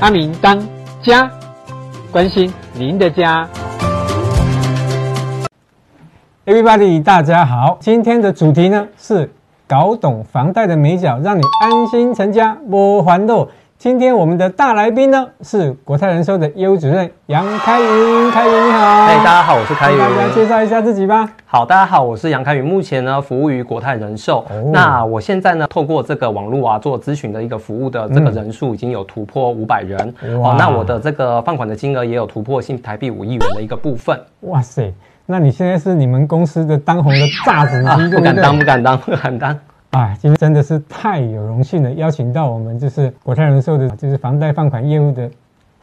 阿明当家，关心您的家。Everybody，大家好，今天的主题呢是搞懂房贷的眉角，让你安心成家不烦恼。今天我们的大来宾呢是国泰人寿的业务主任杨开云，开云你好，哎，大家好，我是开云，大家介绍一下自己吧。好，大家好，我是杨开云，目前呢服务于国泰人寿。哦、那我现在呢透过这个网络啊做咨询的一个服务的这个人数已经有突破五百人、那我的这个放款的金额也有突破新台币五亿元的一个部分。哇塞，那你现在是你们公司的当红的炸子鸡、啊，不敢当，不敢当，不敢当。啊，今天真的是太有荣幸了，邀请到我们就是国泰人寿的，就是房贷放款业务的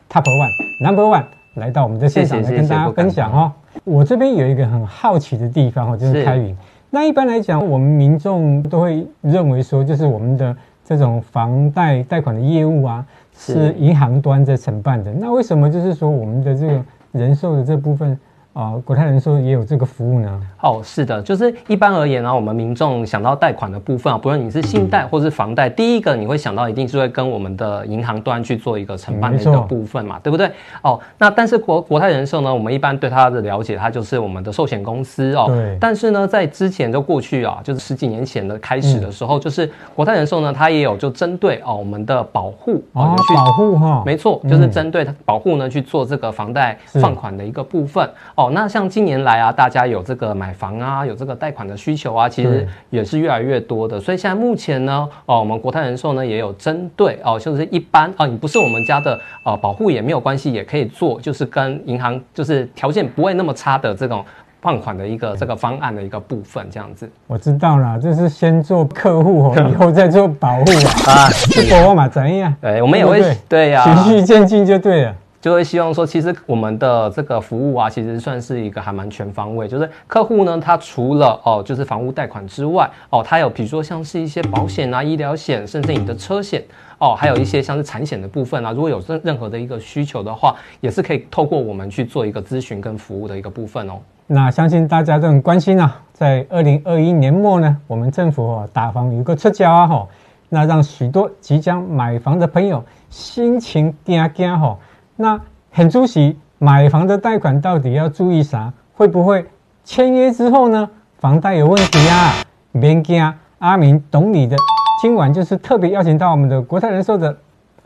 Top One Number One 来到我们的现场来跟大家分享哦。我这边有一个很好奇的地方哦，就是开云。那一般来讲，我们民众都会认为说，就是我们的这种房贷贷款的业务啊，是银行端在承办的。那为什么就是说我们的这个人寿的这部分？啊、哦，国泰人寿也有这个服务呢。哦，是的，就是一般而言呢、啊，我们民众想到贷款的部分啊，不论你是信贷或是房贷，嗯、第一个你会想到一定是会跟我们的银行端去做一个承办的一个部分嘛，对不对？哦，那但是国国泰人寿呢，我们一般对它的了解，它就是我们的寿险公司哦。对。但是呢，在之前就过去啊，就是十几年前的开始的时候，嗯、就是国泰人寿呢，它也有就针对哦我们的保护保护哈，没错，就是针对保护呢去做这个房贷放款的一个部分。哦，那像近年来啊，大家有这个买房啊，有这个贷款的需求啊，其实也是越来越多的。所以现在目前呢，哦，我们国泰人寿呢也有针对哦，就是一般哦，你不是我们家的呃保户也没有关系，也可以做，就是跟银行就是条件不会那么差的这种放款的一个这个方案的一个部分，这样子。我知道了，就是先做客户哦，以后再做保护啊。啊，结果嘛怎样？对，我们也会对呀，循序渐进就对了。就会希望说，其实我们的这个服务啊，其实算是一个还蛮全方位。就是客户呢，他除了哦，就是房屋贷款之外，哦，他有比如说像是一些保险啊、医疗险，甚至你的车险，哦，还有一些像是产险的部分啊，如果有任任何的一个需求的话，也是可以透过我们去做一个咨询跟服务的一个部分哦。那相信大家都很关心啊，在二零二一年末呢，我们政府哦打房有一个促销啊，吼，那让许多即将买房的朋友心情惊惊吼。那很主席，买房的贷款到底要注意啥？会不会签约之后呢，房贷有问题啊？别惊，阿明懂你的。今晚就是特别邀请到我们的国泰人寿的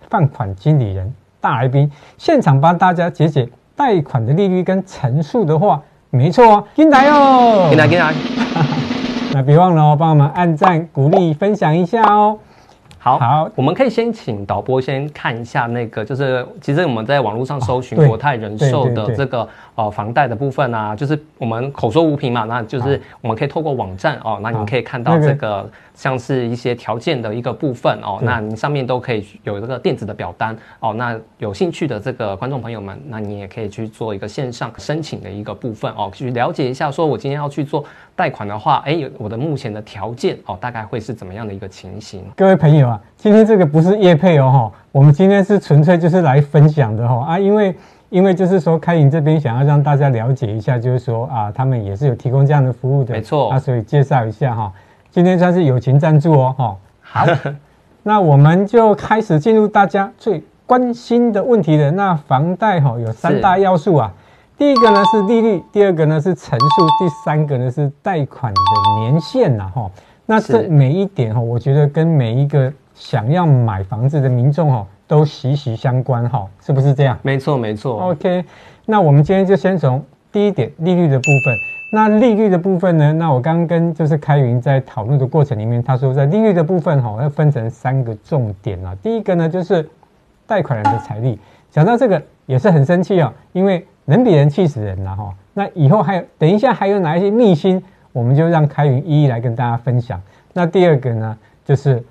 放款经理人大来宾，现场帮大家解解贷款的利率跟成数的话，没错哦，进来哦，进来进来。那别忘了哦，帮我们按赞、鼓励、分享一下哦。好，好，我们可以先请导播先看一下那个，就是其实我们在网络上搜寻国泰人寿的这个呃房贷的部分啊，就是我们口说无凭嘛，那就是我们可以透过网站哦，那你可以看到这个。像是一些条件的一个部分哦，那你上面都可以有这个电子的表单哦。那有兴趣的这个观众朋友们，那你也可以去做一个线上申请的一个部分哦，去了解一下，说我今天要去做贷款的话，哎，我的目前的条件哦，大概会是怎么样的一个情形？各位朋友啊，今天这个不是业配哦哈，我们今天是纯粹就是来分享的哈啊，因为因为就是说开云这边想要让大家了解一下，就是说啊，他们也是有提供这样的服务的，没错啊，所以介绍一下哈。今天算是友情赞助哦，哈，好，那我们就开始进入大家最关心的问题了。那房贷哈有三大要素啊，第一个呢是利率，第二个呢是成数，第三个呢是贷款的年限呐，哈。那这每一点哈，我觉得跟每一个想要买房子的民众哈都息息相关哈，是不是这样？没错，没错。OK，那我们今天就先从第一点利率的部分。那利率的部分呢？那我刚刚跟就是开云在讨论的过程里面，他说在利率的部分哈，要分成三个重点啊。第一个呢，就是贷款人的财力。讲到这个也是很生气哦，因为人比人气死人了哈。那以后还有等一下还有哪一些秘辛，我们就让开云一一来跟大家分享。那第二个呢，就是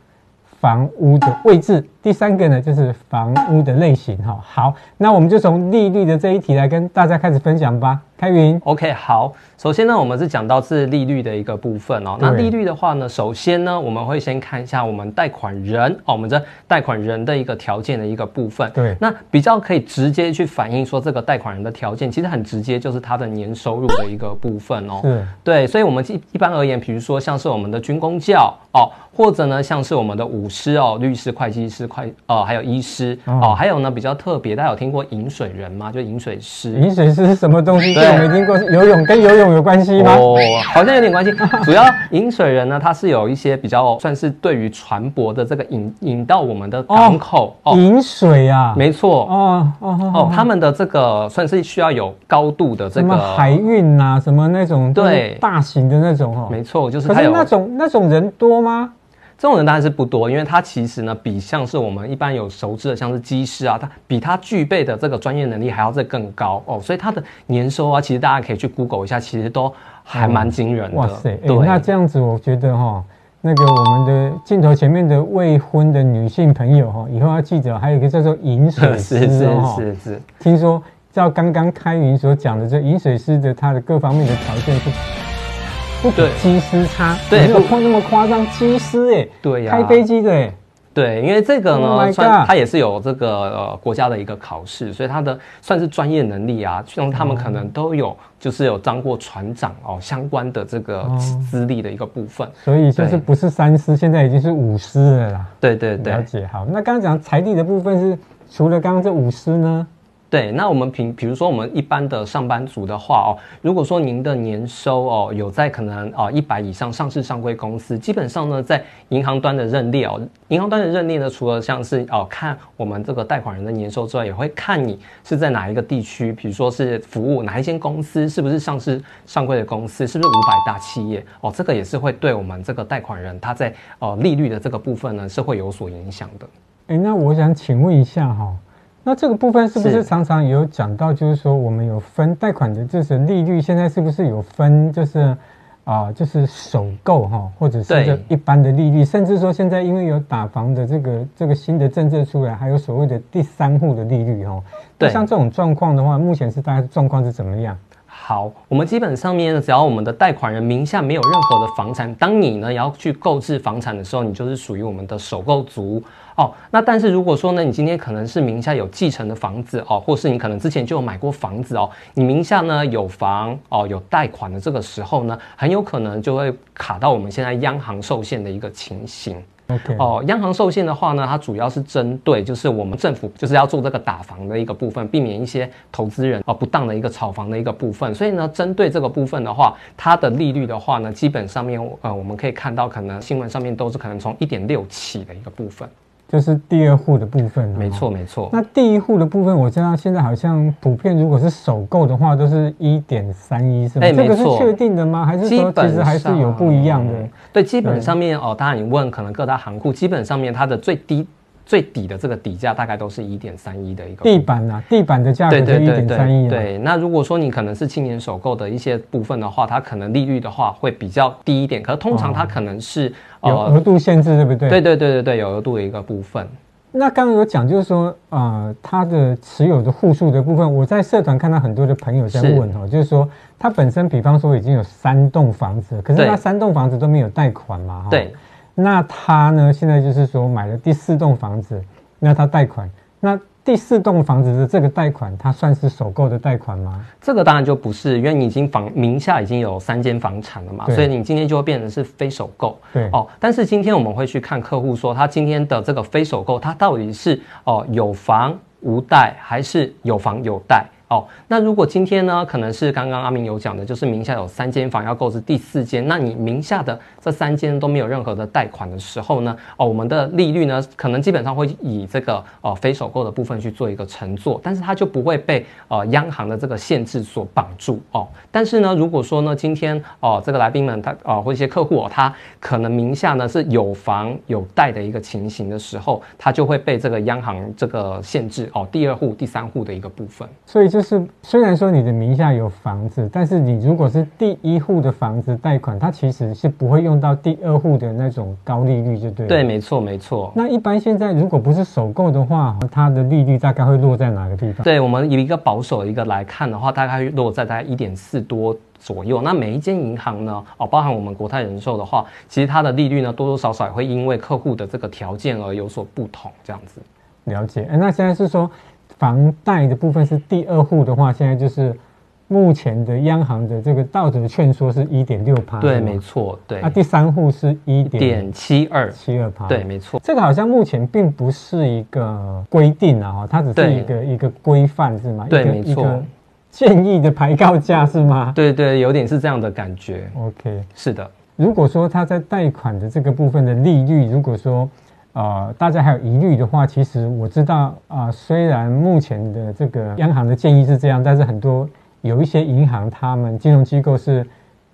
房屋的位置。第三个呢，就是房屋的类型哈。好，那我们就从利率的这一题来跟大家开始分享吧。开云，OK，好。首先呢，我们是讲到是利率的一个部分哦。那利率的话呢，首先呢，我们会先看一下我们贷款人哦，我们这贷款人的一个条件的一个部分。对。那比较可以直接去反映说这个贷款人的条件，其实很直接，就是他的年收入的一个部分哦。是。对，所以我们一一般而言，比如说像是我们的军工教哦，或者呢像是我们的武师哦，律师、会计师、会哦呃，还有医师哦、呃，还有呢比较特别，大家有听过饮水人吗？就饮水师。饮水师是什么东西？对，没听过。游泳跟游泳有关系吗？哦，好像有点关系。主要饮水人呢，他是有一些比较算是对于船舶的这个引引到我们的港口哦。饮、哦、水啊，没错。哦哦哦，他们的这个算是需要有高度的这个海运啊，什么那种对大型的那种哦。没错，就是。可是那种那种人多吗？这种人当然是不多，因为他其实呢，比像是我们一般有熟知的，像是机师啊，他比他具备的这个专业能力还要再更高哦，所以他的年收啊，其实大家可以去 Google 一下，其实都还蛮惊人的。哇塞，对，那这样子我觉得哈，那个我们的镜头前面的未婚的女性朋友哈，以后要记得，还有一个叫做饮水师 是是是是，听说照刚刚开云所讲的，这饮水师的他的各方面的条件是。不比机师差，对，没有碰那么夸张。机师哎，对呀，开飞机的哎，对，因为这个呢，oh、算他也是有这个呃国家的一个考试，所以他的算是专业能力啊，像他们可能都有，就是有当过船长哦相关的这个资历的一个部分。所以就是不是三师，现在已经是五师了啦。对对对，了解。好，那刚刚讲财力的部分是除了刚刚这五师呢？对，那我们平比如说我们一般的上班族的话哦，如果说您的年收哦有在可能啊一百以上上市上柜公司，基本上呢在银行端的认列哦，银行端的认列呢，除了像是哦看我们这个贷款人的年收之外，也会看你是在哪一个地区，比如说是服务哪一间公司，是不是上市上柜的公司，是不是五百大企业哦，这个也是会对我们这个贷款人他在呃利率的这个部分呢是会有所影响的。哎，那我想请问一下哈。那这个部分是不是常常也有讲到，就是说我们有分贷款的，就是利率现在是不是有分，就是啊、呃，就是首购哈，或者是这一般的利率，甚至说现在因为有打房的这个这个新的政策出来，还有所谓的第三户的利率哈。对，像这种状况的话，目前是大概状况是怎么样？好，我们基本上面呢，只要我们的贷款人名下没有任何的房产，当你呢要去购置房产的时候，你就是属于我们的首购族。哦，那但是如果说呢，你今天可能是名下有继承的房子哦，或是你可能之前就有买过房子哦，你名下呢有房哦，有贷款的这个时候呢，很有可能就会卡到我们现在央行受限的一个情形。哦，央行受限的话呢，它主要是针对就是我们政府就是要做这个打房的一个部分，避免一些投资人啊不当的一个炒房的一个部分。所以呢，针对这个部分的话，它的利率的话呢，基本上面呃我们可以看到，可能新闻上面都是可能从一点六起的一个部分。就是第二户的部分，没错没错。那第一户的部分，我知道现在好像普遍，如果是首购的话，都是一点三一，是吗？哎，这个是确定的吗？还是说其实还是有不一样的？对，基本上面哦，当然你问可能各大行库，基本上面它的最低。最底的这个底价大概都是一点三一的一个地板啊，地板的价格是一点三一。对，那如果说你可能是青年首购的一些部分的话，它可能利率的话会比较低一点。可是通常它可能是、哦呃、有额度限制，对不对？对对对对对，有额度的一个部分。那刚刚有讲，就是说呃，它的持有的户数的部分，我在社团看到很多的朋友在问哦，就是说它本身，比方说已经有三栋房子，可是那三栋房子都没有贷款嘛？对。那他呢？现在就是说买了第四栋房子，那他贷款，那第四栋房子的这个贷款，它算是首购的贷款吗？这个当然就不是，因为你已经房名下已经有三间房产了嘛，所以你今天就会变成是非首购。对哦，但是今天我们会去看客户说，他今天的这个非首购，他到底是哦有房无贷，还是有房有贷？哦，那如果今天呢，可能是刚刚阿明有讲的，就是名下有三间房要购置第四间，那你名下的这三间都没有任何的贷款的时候呢，哦，我们的利率呢，可能基本上会以这个呃非首购的部分去做一个乘坐，但是它就不会被呃央行的这个限制所绑住哦。但是呢，如果说呢，今天哦这个来宾们他啊、呃、或一些客户哦，他可能名下呢是有房有贷的一个情形的时候，他就会被这个央行这个限制哦，第二户、第三户的一个部分，所以。就虽然说你的名下有房子，但是你如果是第一户的房子贷款，它其实是不会用到第二户的那种高利率，就对。对，没错，没错。那一般现在如果不是首购的话，它的利率大概会落在哪个地方？对，我们以一个保守的一个来看的话，大概会落在大概一点四多左右。那每一间银行呢，哦，包含我们国泰人寿的话，其实它的利率呢，多多少少也会因为客户的这个条件而有所不同，这样子。了解。哎，那现在是说。房贷的部分是第二户的话，现在就是目前的央行的这个道德劝说是一点六趴，对，没错，对。那、啊、第三户是一点七二七二趴，对，没错。这个好像目前并不是一个规定啊，它只是一个一个规范是吗？对，没错。建议的牌告价是吗？对对，有点是这样的感觉。OK，是的。如果说他在贷款的这个部分的利率，如果说呃大家还有疑虑的话，其实我知道啊、呃，虽然目前的这个央行的建议是这样，但是很多。有一些银行，他们金融机构是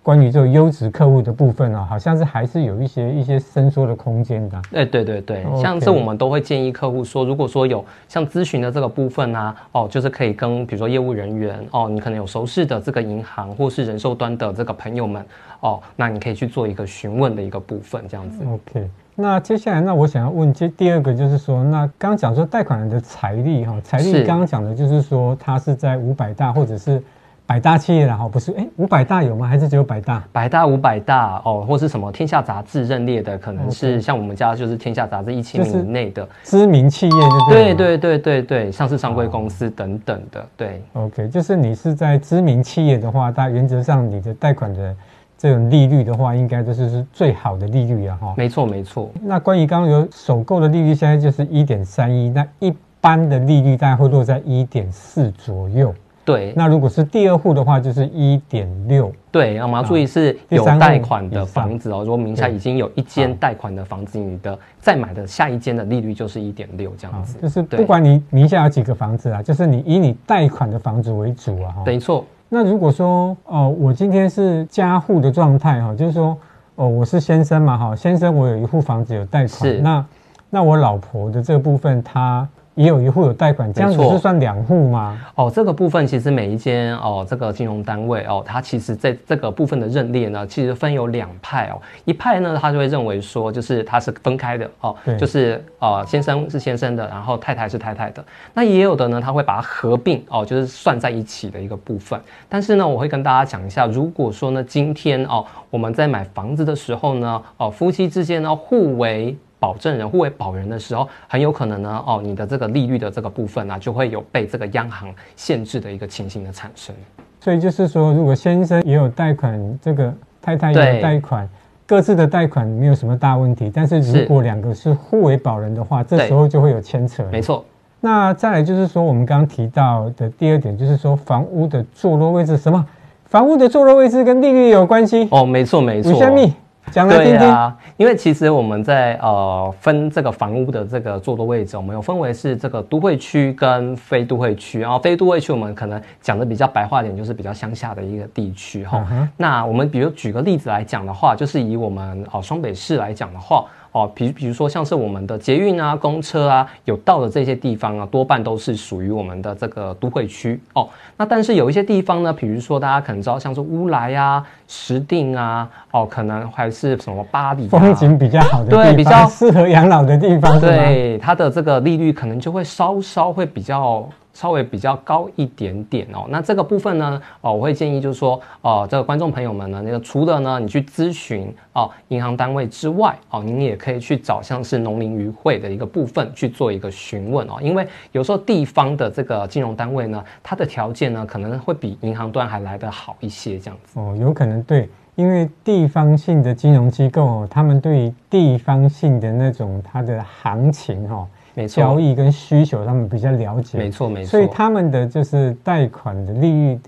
关于这个优质客户的部分啊，好像是还是有一些一些伸缩的空间的。哎，对对对，像是我们都会建议客户说，如果说有像咨询的这个部分啊，哦，就是可以跟比如说业务人员哦，你可能有熟识的这个银行或是人寿端的这个朋友们哦，那你可以去做一个询问的一个部分，这样子。OK，那接下来那我想要问，接第二个就是说，那刚刚讲说贷款人的财力哈，财力刚刚讲的就是说，他是在五百大或者是。百大企业然后不是哎，五百大有吗？还是只有百大？百大、五百大哦，或是什么天下杂志认列的，可能是像我们家就是天下杂志一千名以内的知名企业，对对对对对，上市上柜公司等等的，对。OK，就是你是在知名企业的话，大原则上你的贷款的这种利率的话，应该就是是最好的利率啊哈。没错没错。那关于刚刚有首购的利率，现在就是一点三一，那一般的利率大概会落在一点四左右。对，那如果是第二户的话，就是一点六。对，那我们要注意是有贷款的房子哦。如果名下已经有一间贷款的房子，你的再买的下一间的利率就是一点六这样子。就是不管你名下有几个房子啊，就是你以你贷款的房子为主啊。没错。那如果说哦、呃，我今天是加户的状态哈，就是说哦、呃，我是先生嘛哈，先生我有一户房子有贷款，是那那我老婆的这个部分她。也有一户有贷款，这样子是算两户吗？哦，这个部分其实每一间哦，这个金融单位哦，它其实在这个部分的认列呢，其实分有两派哦。一派呢，他就会认为说，就是它是分开的哦，就是呃，先生是先生的，然后太太是太太的。那也有的呢，他会把它合并哦，就是算在一起的一个部分。但是呢，我会跟大家讲一下，如果说呢，今天哦，我们在买房子的时候呢，哦，夫妻之间呢，互为保证人互为保人的时候，很有可能呢，哦，你的这个利率的这个部分呢、啊，就会有被这个央行限制的一个情形的产生。所以就是说，如果先生也有贷款，这个太太也有贷款，各自的贷款没有什么大问题。但是如果两个是互为保人的话，这时候就会有牵扯。没错。那再来就是说，我们刚刚提到的第二点，就是说房屋的坐落位置，什么？房屋的坐落位置跟利率有关系？哦，没错，没错。虾米？讲来听听。对啊，因为其实我们在呃分这个房屋的这个坐落位置，我们有分为是这个都会区跟非都会区。然后非都会区我们可能讲的比较白话点，就是比较乡下的一个地区哈。Uh. 那我们比如举个例子来讲的话，就是以我们哦双北市来讲的话。哦，比比如说像是我们的捷运啊、公车啊有到的这些地方啊，多半都是属于我们的这个都会区哦。那但是有一些地方呢，比如说大家可能知道，像是乌来啊、石碇啊，哦，可能还是什么巴黎、啊，风景比较好的地方，对，比较适合养老的地方，对，它的这个利率可能就会稍稍会比较。稍微比较高一点点哦，那这个部分呢，哦，我会建议就是说，哦，这个观众朋友们呢，那个除了呢，你去咨询哦银行单位之外，哦，您也可以去找像是农林渔会的一个部分去做一个询问哦，因为有时候地方的这个金融单位呢，它的条件呢可能会比银行端还来得好一些，这样子哦，有可能对，因为地方性的金融机构哦，他们对于地方性的那种它的行情哈、哦。没错，交易跟需求，他们比较了解。没错，没错。所以他们的就是贷款的利率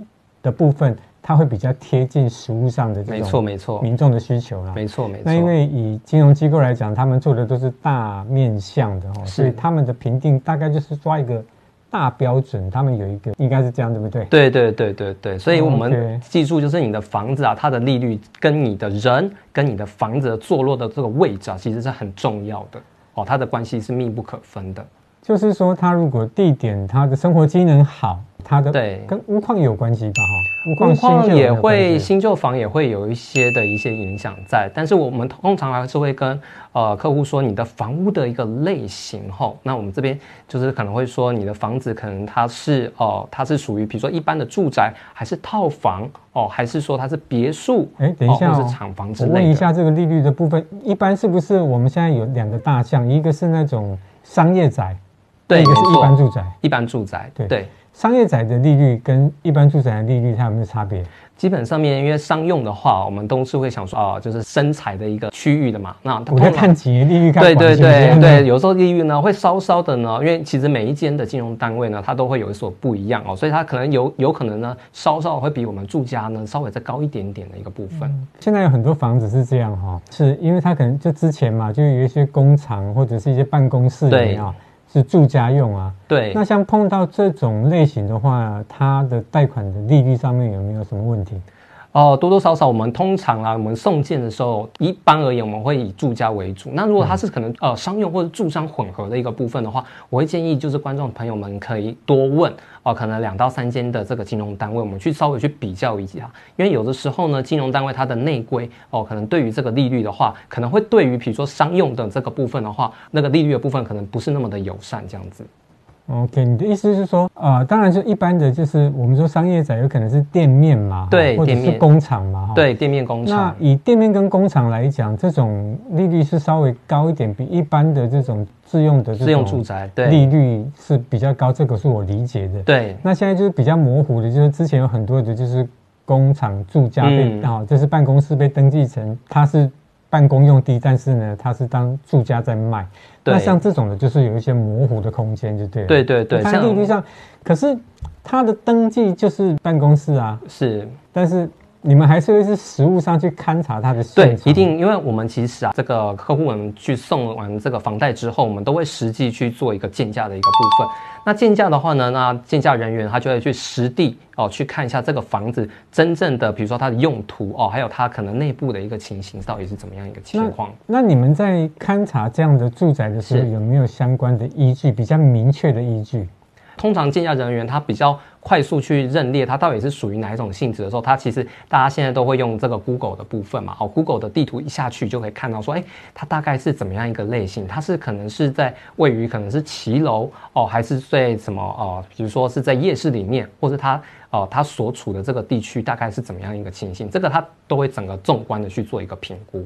的部分，它会比较贴近实物上的这种。没错，没错。民众的需求啦。没错，没错。那因为以金融机构来讲，他们做的都是大面向的哦，所以他们的评定大概就是抓一个大标准。他们有一个应该是这样，对不对？对对对对对。所以我们记住，就是你的房子啊，它的利率跟你的人跟你的房子的坐落的这个位置啊，其实是很重要的。哦，它的关系是密不可分的。就是说，它如果地点，它的生活机能好，它的对跟屋况有关系吧？哈，屋况也会新旧房也会有一些的一些影响在。但是我们通常还是会跟呃客户说，你的房屋的一个类型哈。那我们这边就是可能会说，你的房子可能它是哦、呃，它是属于比如说一般的住宅，还是套房哦，还是说它是别墅？哎，等一下、哦，或是厂房之类的。我问一下这个利率的部分，一般是不是我们现在有两个大项，一个是那种商业宅？对，一个是一般住宅，一般住宅，对对。商业宅的利率跟一般住宅的利率，它有没有差别？基本上面，因为商用的话，我们都是会想说啊，就是生财的一个区域的嘛。那我在看几年利率，看对对对对，有时候利率呢会稍稍的呢，因为其实每一间的金融单位呢，它都会有一所不一样哦，所以它可能有有可能呢，稍稍会比我们住家呢稍微再高一点点的一个部分。嗯、现在有很多房子是这样哈，是因为它可能就之前嘛，就有一些工厂或者是一些办公室对啊。是住家用啊，对。那像碰到这种类型的话，它的贷款的利率上面有没有什么问题？哦，多多少少，我们通常啊，我们送件的时候，一般而言，我们会以住家为主。那如果它是可能呃商用或者住商混合的一个部分的话，我会建议就是观众朋友们可以多问哦，可能两到三间的这个金融单位，我们去稍微去比较一下。因为有的时候呢，金融单位它的内规哦，可能对于这个利率的话，可能会对于比如说商用的这个部分的话，那个利率的部分可能不是那么的友善这样子。OK，你的意思是说，啊、呃，当然就一般的，就是我们说商业宅有可能是店面嘛，对，或者是工厂嘛，哈，对，店面工厂。那以店面跟工厂来讲，这种利率是稍微高一点，比一般的这种自用的这种自用住宅，对，利率是比较高，这个是我理解的。对，那现在就是比较模糊的，就是之前有很多的就是工厂住家被啊、嗯，这是办公室被登记成它是。办公用地，但是呢，它是当住家在卖。那像这种的，就是有一些模糊的空间，就对了。对对对，它利率上，可是它的登记就是办公室啊。是，但是。你们还是会是实物上去勘察它的？对，一定，因为我们其实啊，这个客户们去送完这个房贷之后，我们都会实际去做一个鉴价的一个部分。那鉴价的话呢，那鉴价人员他就会去实地哦去看一下这个房子真正的，比如说它的用途哦，还有它可能内部的一个情形到底是怎么样一个情况。那，那你们在勘察这样的住宅的时候，有没有相关的依据，比较明确的依据？通常鉴价人员他比较快速去认列，它到底是属于哪一种性质的时候，他其实大家现在都会用这个 Google 的部分嘛，哦，Google 的地图一下去就可以看到说，哎，它大概是怎么样一个类型？它是可能是在位于可能是骑楼哦，还是在什么哦？比如说是在夜市里面，或是它哦，它所处的这个地区大概是怎么样一个情形？这个它都会整个纵观的去做一个评估。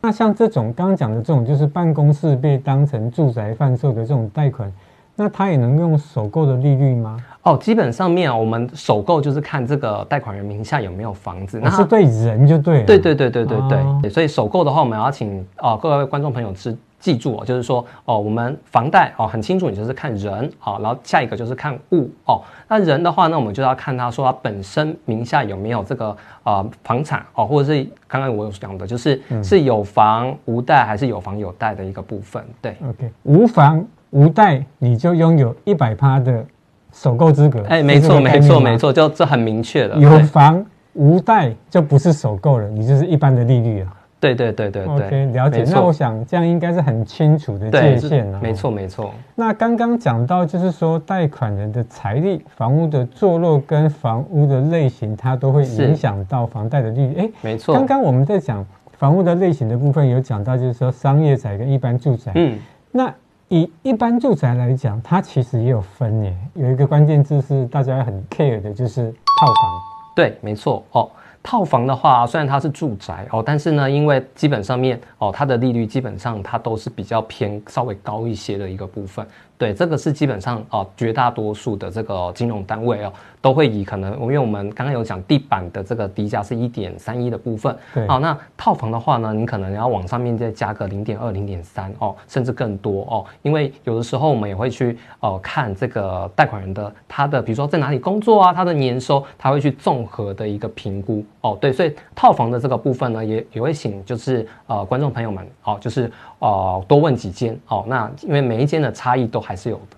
那像这种刚刚讲的这种，就是办公室被当成住宅贩售的这种贷款。那他也能用首购的利率吗？哦，基本上面我们首购就是看这个贷款人名下有没有房子，那是对人就对了。对对对对对对，哦、所以首购的话，我们要请哦各位观众朋友是记住哦，就是说哦，我们房贷哦很清楚，你就是看人哦，然后下一个就是看物哦。那人的话呢，我们就要看他说他本身名下有没有这个啊、呃、房产哦，或者是刚刚我有讲的，就是、嗯、是有房无贷还是有房有贷的一个部分。对，OK，无房。无贷你就拥有一百趴的首购资格，哎，没错，没错，没错，就这很明确了。有房无贷就不是首购了，你就是一般的利率啊。对对对对对，OK，了解。那我想这样应该是很清楚的界限了。没错没错。那刚刚讲到就是说，贷款人的财力、房屋的坐落跟房屋的类型，它都会影响到房贷的利率。哎，没错。刚刚我们在讲房屋的类型的部分，有讲到就是说商业宅跟一般住宅。嗯，那。以一般住宅来讲，它其实也有分耶。有一个关键字是大家很 care 的，就是套房。对，没错哦。套房的话，虽然它是住宅哦，但是呢，因为基本上面哦，它的利率基本上它都是比较偏稍微高一些的一个部分。对，这个是基本上哦，绝大多数的这个金融单位哦，都会以可能，因为我们刚刚有讲地板的这个低价是一点三一的部分，对，好，那套房的话呢，你可能要往上面再加个零点二、零点三哦，甚至更多哦，因为有的时候我们也会去呃看这个贷款人的他的，比如说在哪里工作啊，他的年收，他会去综合的一个评估哦，对，所以套房的这个部分呢，也也会请就是呃观众朋友们哦，就是呃多问几间哦，那因为每一间的差异都还。还是有的，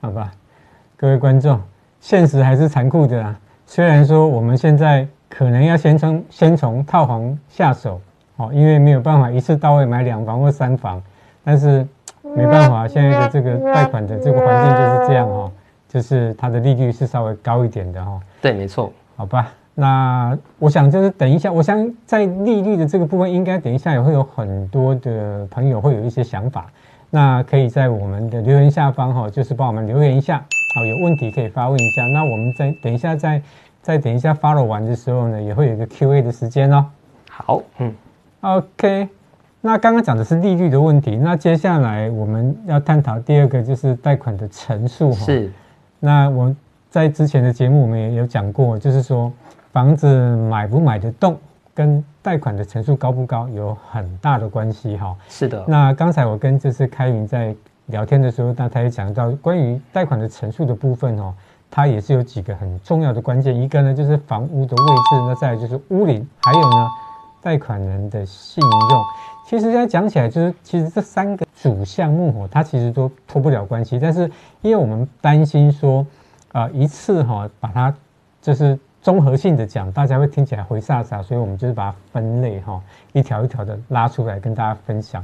好吧，各位观众，现实还是残酷的啊。虽然说我们现在可能要先从先从套房下手，哦，因为没有办法一次到位买两房或三房，但是没办法，现在的这个贷款的这个环境就是这样哦，就是它的利率是稍微高一点的哦。对，没错，好吧。那我想就是等一下，我想在利率的这个部分，应该等一下也会有很多的朋友会有一些想法。那可以在我们的留言下方哈，就是帮我们留言一下，好，有问题可以发问一下。那我们再等一下，再再等一下 follow 完的时候呢，也会有一个 Q&A 的时间哦。好，嗯，OK。那刚刚讲的是利率的问题，那接下来我们要探讨第二个就是贷款的成数哈。是。那我在之前的节目我们也有讲过，就是说房子买不买得动，跟贷款的成数高不高有很大的关系哈。是的。那刚才我跟就是开云在聊天的时候，那他也讲到关于贷款的陈述的部分哦，它也是有几个很重要的关键，一个呢就是房屋的位置，那再来就是屋龄，还有呢贷款人的信用。其实现在讲起来，就是其实这三个主项目哦，它其实都脱不了关系。但是因为我们担心说，啊，一次哈把它就是综合性的讲，大家会听起来回煞煞，所以我们就是把它分类哈，一条一条的拉出来跟大家分享。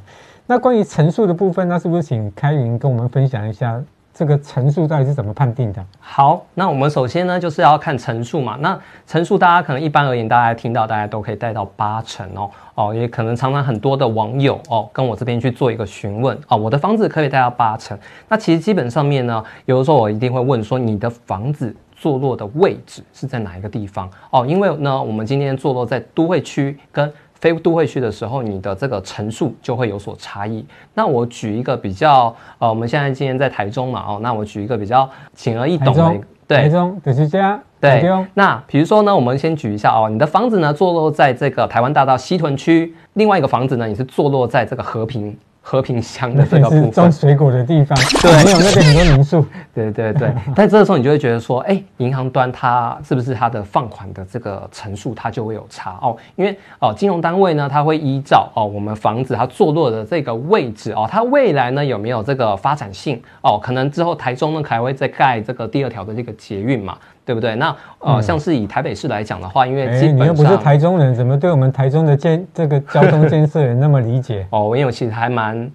那关于成数的部分，那是不是请开云跟我们分享一下？这个成数到底是怎么判定的？好，那我们首先呢，就是要看成数嘛。那成数大家可能一般而言，大家听到大家都可以带到八成哦哦，也可能常常很多的网友哦跟我这边去做一个询问哦，我的房子可以带到八成。那其实基本上面呢，有的时候我一定会问说，你的房子坐落的位置是在哪一个地方哦？因为呢，我们今天坐落在都会区跟。非都会区的时候，你的这个层数就会有所差异。那我举一个比较，呃，我们现在今天在台中嘛，哦，那我举一个比较浅而易懂的，对，台中的家，对。那比如说呢，我们先举一下哦，你的房子呢坐落在这个台湾大道西屯区，另外一个房子呢，也是坐落在这个和平。和平乡的这个 部分，种水果的地方，对，没有那边很多民宿，对对对。但这个时候你就会觉得说，哎，银行端它是不是它的放款的这个层数它就会有差哦？因为哦，金融单位呢，它会依照哦我们房子它坐落的这个位置哦，它未来呢有没有这个发展性哦？可能之后台中呢还会再盖这个第二条的这个捷运嘛。对不对？那呃，像是以台北市来讲的话，因为基本上、欸、你又不是台中人，怎么对我们台中的建这个交通建设也那么理解？哦，因为我其实还蛮。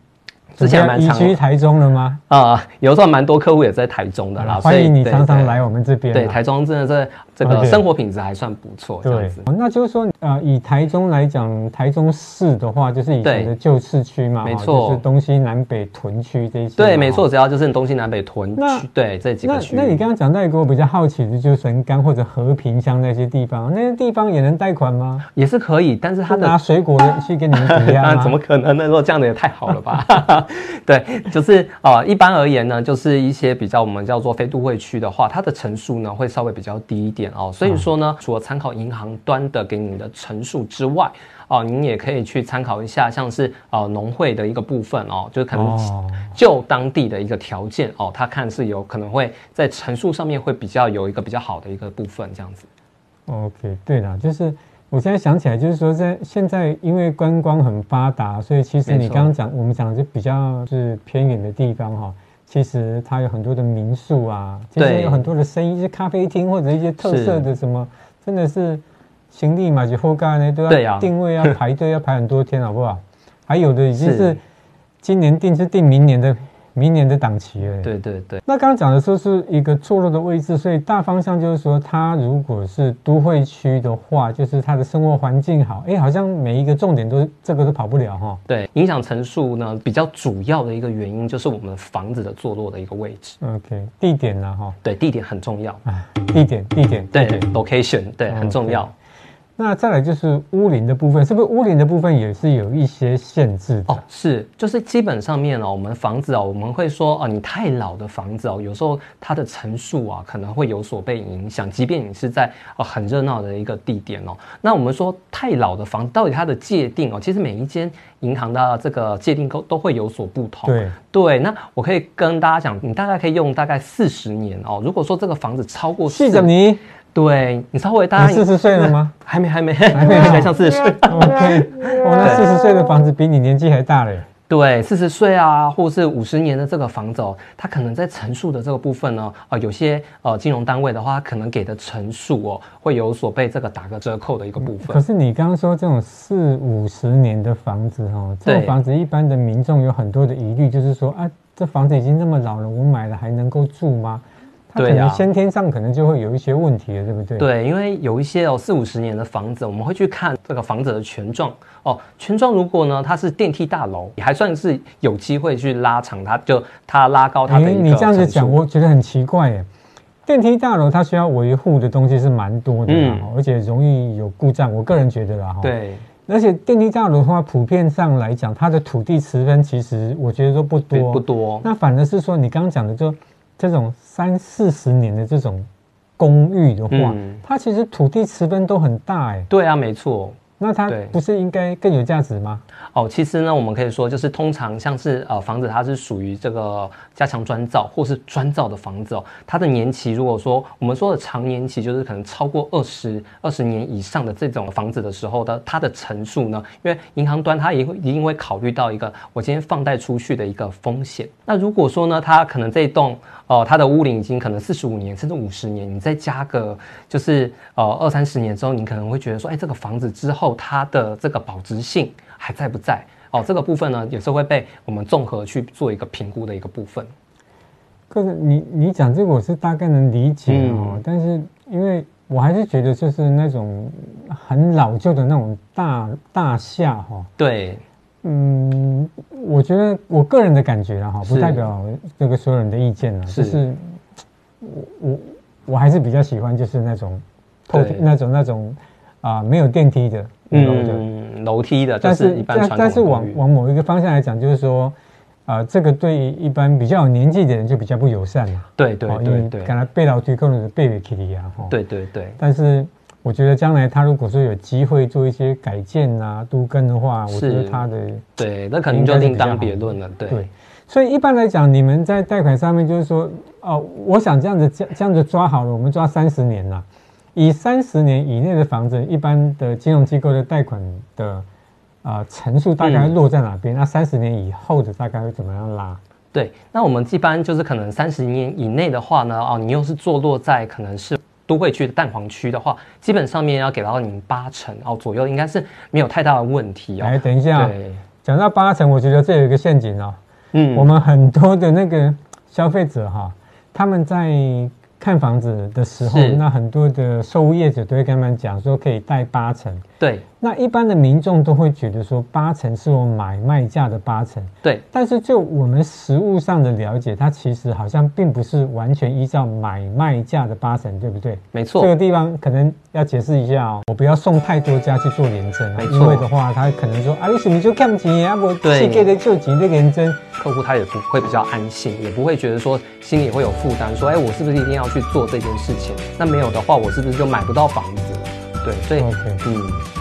之前蛮移居台中了吗？啊、呃，有时候蛮多客户也在台中的啦。欢迎你常常来我们这边。对，台中真的是这个生活品质还算不错。这样子。对，那就是说，呃，以台中来讲，台中市的话，就是以前的旧市区嘛，没错，就是东西南北屯区这些。对，没错，只要就是东西南北屯区，对这几个区。那那你刚刚讲到一个我比较好奇的，就是神冈或者和平乡那些地方，那些地方也能贷款吗？也是可以，但是他拿水果的去跟你们抵押吗？怎么可能呢？如果这样的也太好了吧？对。就是呃，一般而言呢，就是一些比较我们叫做非都会区的话，它的成数呢会稍微比较低一点哦。所以说呢，除了参考银行端的给你的陈述之外，哦，您也可以去参考一下，像是呃农会的一个部分哦，就是可能就当地的一个条件哦，他看是有可能会在陈述上面会比较有一个比较好的一个部分这样子。OK，对了，就是。我现在想起来，就是说，在现在因为观光很发达，所以其实你刚刚讲，我们讲的就比较是偏远的地方哈。其实它有很多的民宿啊，其实有很多的生意，是咖啡厅或者一些特色的什么，真的是行李嘛，就后盖呢都要定位啊，排队要排很多天，好不好？还有的已经是今年定是定明年的。明年的档期了，对对对。那刚刚讲的说是一个坐落的位置，所以大方向就是说，它如果是都会区的话，就是它的生活环境好，哎，好像每一个重点都这个都跑不了哈。对，影响层数呢，比较主要的一个原因就是我们房子的坐落的一个位置。OK，地点呢哈？对，地点很重要。啊，地点，地点，对，location，对，很重要。那再来就是屋龄的部分，是不是屋龄的部分也是有一些限制的？哦，是，就是基本上面哦，我们房子哦，我们会说哦，你太老的房子哦，有时候它的层数啊可能会有所被影响，即便你是在哦很热闹的一个地点哦。那我们说太老的房子，到底它的界定哦，其实每一间银行的这个界定都都会有所不同。对对，那我可以跟大家讲，你大概可以用大概四十年哦。如果说这个房子超过四十年。对，你稍微大概四十岁了吗？还没，还没，还没，还没上四十岁。OK，我那四十岁的房子比你年纪还大嘞。对，四十岁啊，或是五十年的这个房子哦，它可能在层数的这个部分呢，啊、呃，有些呃金融单位的话，可能给的层数哦，会有所被这个打个折扣的一个部分。可是你刚刚说这种四五十年的房子哦，这种房子一般的民众有很多的疑虑，就是说啊，这房子已经那么老了，我买了还能够住吗？对呀，先天上可能就会有一些问题了，对不对？对，因为有一些哦四五十年的房子，我们会去看这个房子的权状哦。权状如果呢它是电梯大楼，还算是有机会去拉长它，就它拉高它的一个。你这样子讲，我觉得很奇怪耶。电梯大楼它需要维护的东西是蛮多的，嗯，而且容易有故障。我个人觉得啦，哈，对。而且电梯大楼的话，普遍上来讲，它的土地持分其实我觉得都不多，不多。那反而是说，你刚刚讲的就这种三四十年的这种公寓的话，嗯、它其实土地持分都很大哎。对啊，没错。那它不是应该更有价值吗？哦，其实呢，我们可以说，就是通常像是呃房子，它是属于这个加强砖造或是砖造的房子哦，它的年期如果说我们说的长年期，就是可能超过二十二十年以上的这种房子的时候的，它的层数呢，因为银行端它也会一定会考虑到一个我今天放贷出去的一个风险。那如果说呢，它可能这一栋哦、呃，它的屋龄已经可能四十五年甚至五十年，你再加个就是呃二三十年之后，你可能会觉得说，哎，这个房子之后它的这个保值性。还在不在？哦，这个部分呢，也是会被我们综合去做一个评估的一个部分。可是你你讲这个，我是大概能理解哦。嗯、但是因为我还是觉得，就是那种很老旧的那种大大厦哈、哦。对，嗯，我觉得我个人的感觉啊哈，不代表这个所有人的意见啊。是就是我我我还是比较喜欢就是那种透对那种那种啊、呃、没有电梯的。嗯，楼梯的，但是但但是往往某一个方向来讲，就是说，啊，这个对一般比较有年纪的人就比较不友善嘛。对对对对，刚才背楼梯可能是背不起的啊。对对对。但是我觉得将来他如果说有机会做一些改建啊、都更的话，我觉得他的对，那肯定就另当别论了。对。所以一般来讲，你们在贷款上面就是说，哦，我想这样子这这样子抓好了，我们抓三十年了。以三十年以内的房子，一般的金融机构的贷款的啊、呃、成数大概落在哪边？嗯、那三十年以后的大概会怎么样拉？对，那我们一般就是可能三十年以内的话呢，哦，你又是坐落在可能是都会区的蛋黄区的话，基本上面要给到你八成哦左右，应该是没有太大的问题哦。哎，等一下，对，讲到八成，我觉得这有一个陷阱哦。嗯，我们很多的那个消费者哈，他们在。看房子的时候，那很多的售屋业者都会跟他们讲说，可以贷八成。对。那一般的民众都会觉得说八成是我买卖价的八成，对。但是就我们实物上的了解，它其实好像并不是完全依照买卖价的八成，对不对？没错。这个地方可能要解释一下哦，我不要送太多家去做廉征，没错。因为的话，他可能说啊，你什么就看不起啊，我去给的就急的联征，客户他也不会比较安心，也不会觉得说心里会有负担，说哎，我是不是一定要去做这件事情？那没有的话，我是不是就买不到房子？对，所以 Okay. 嗯。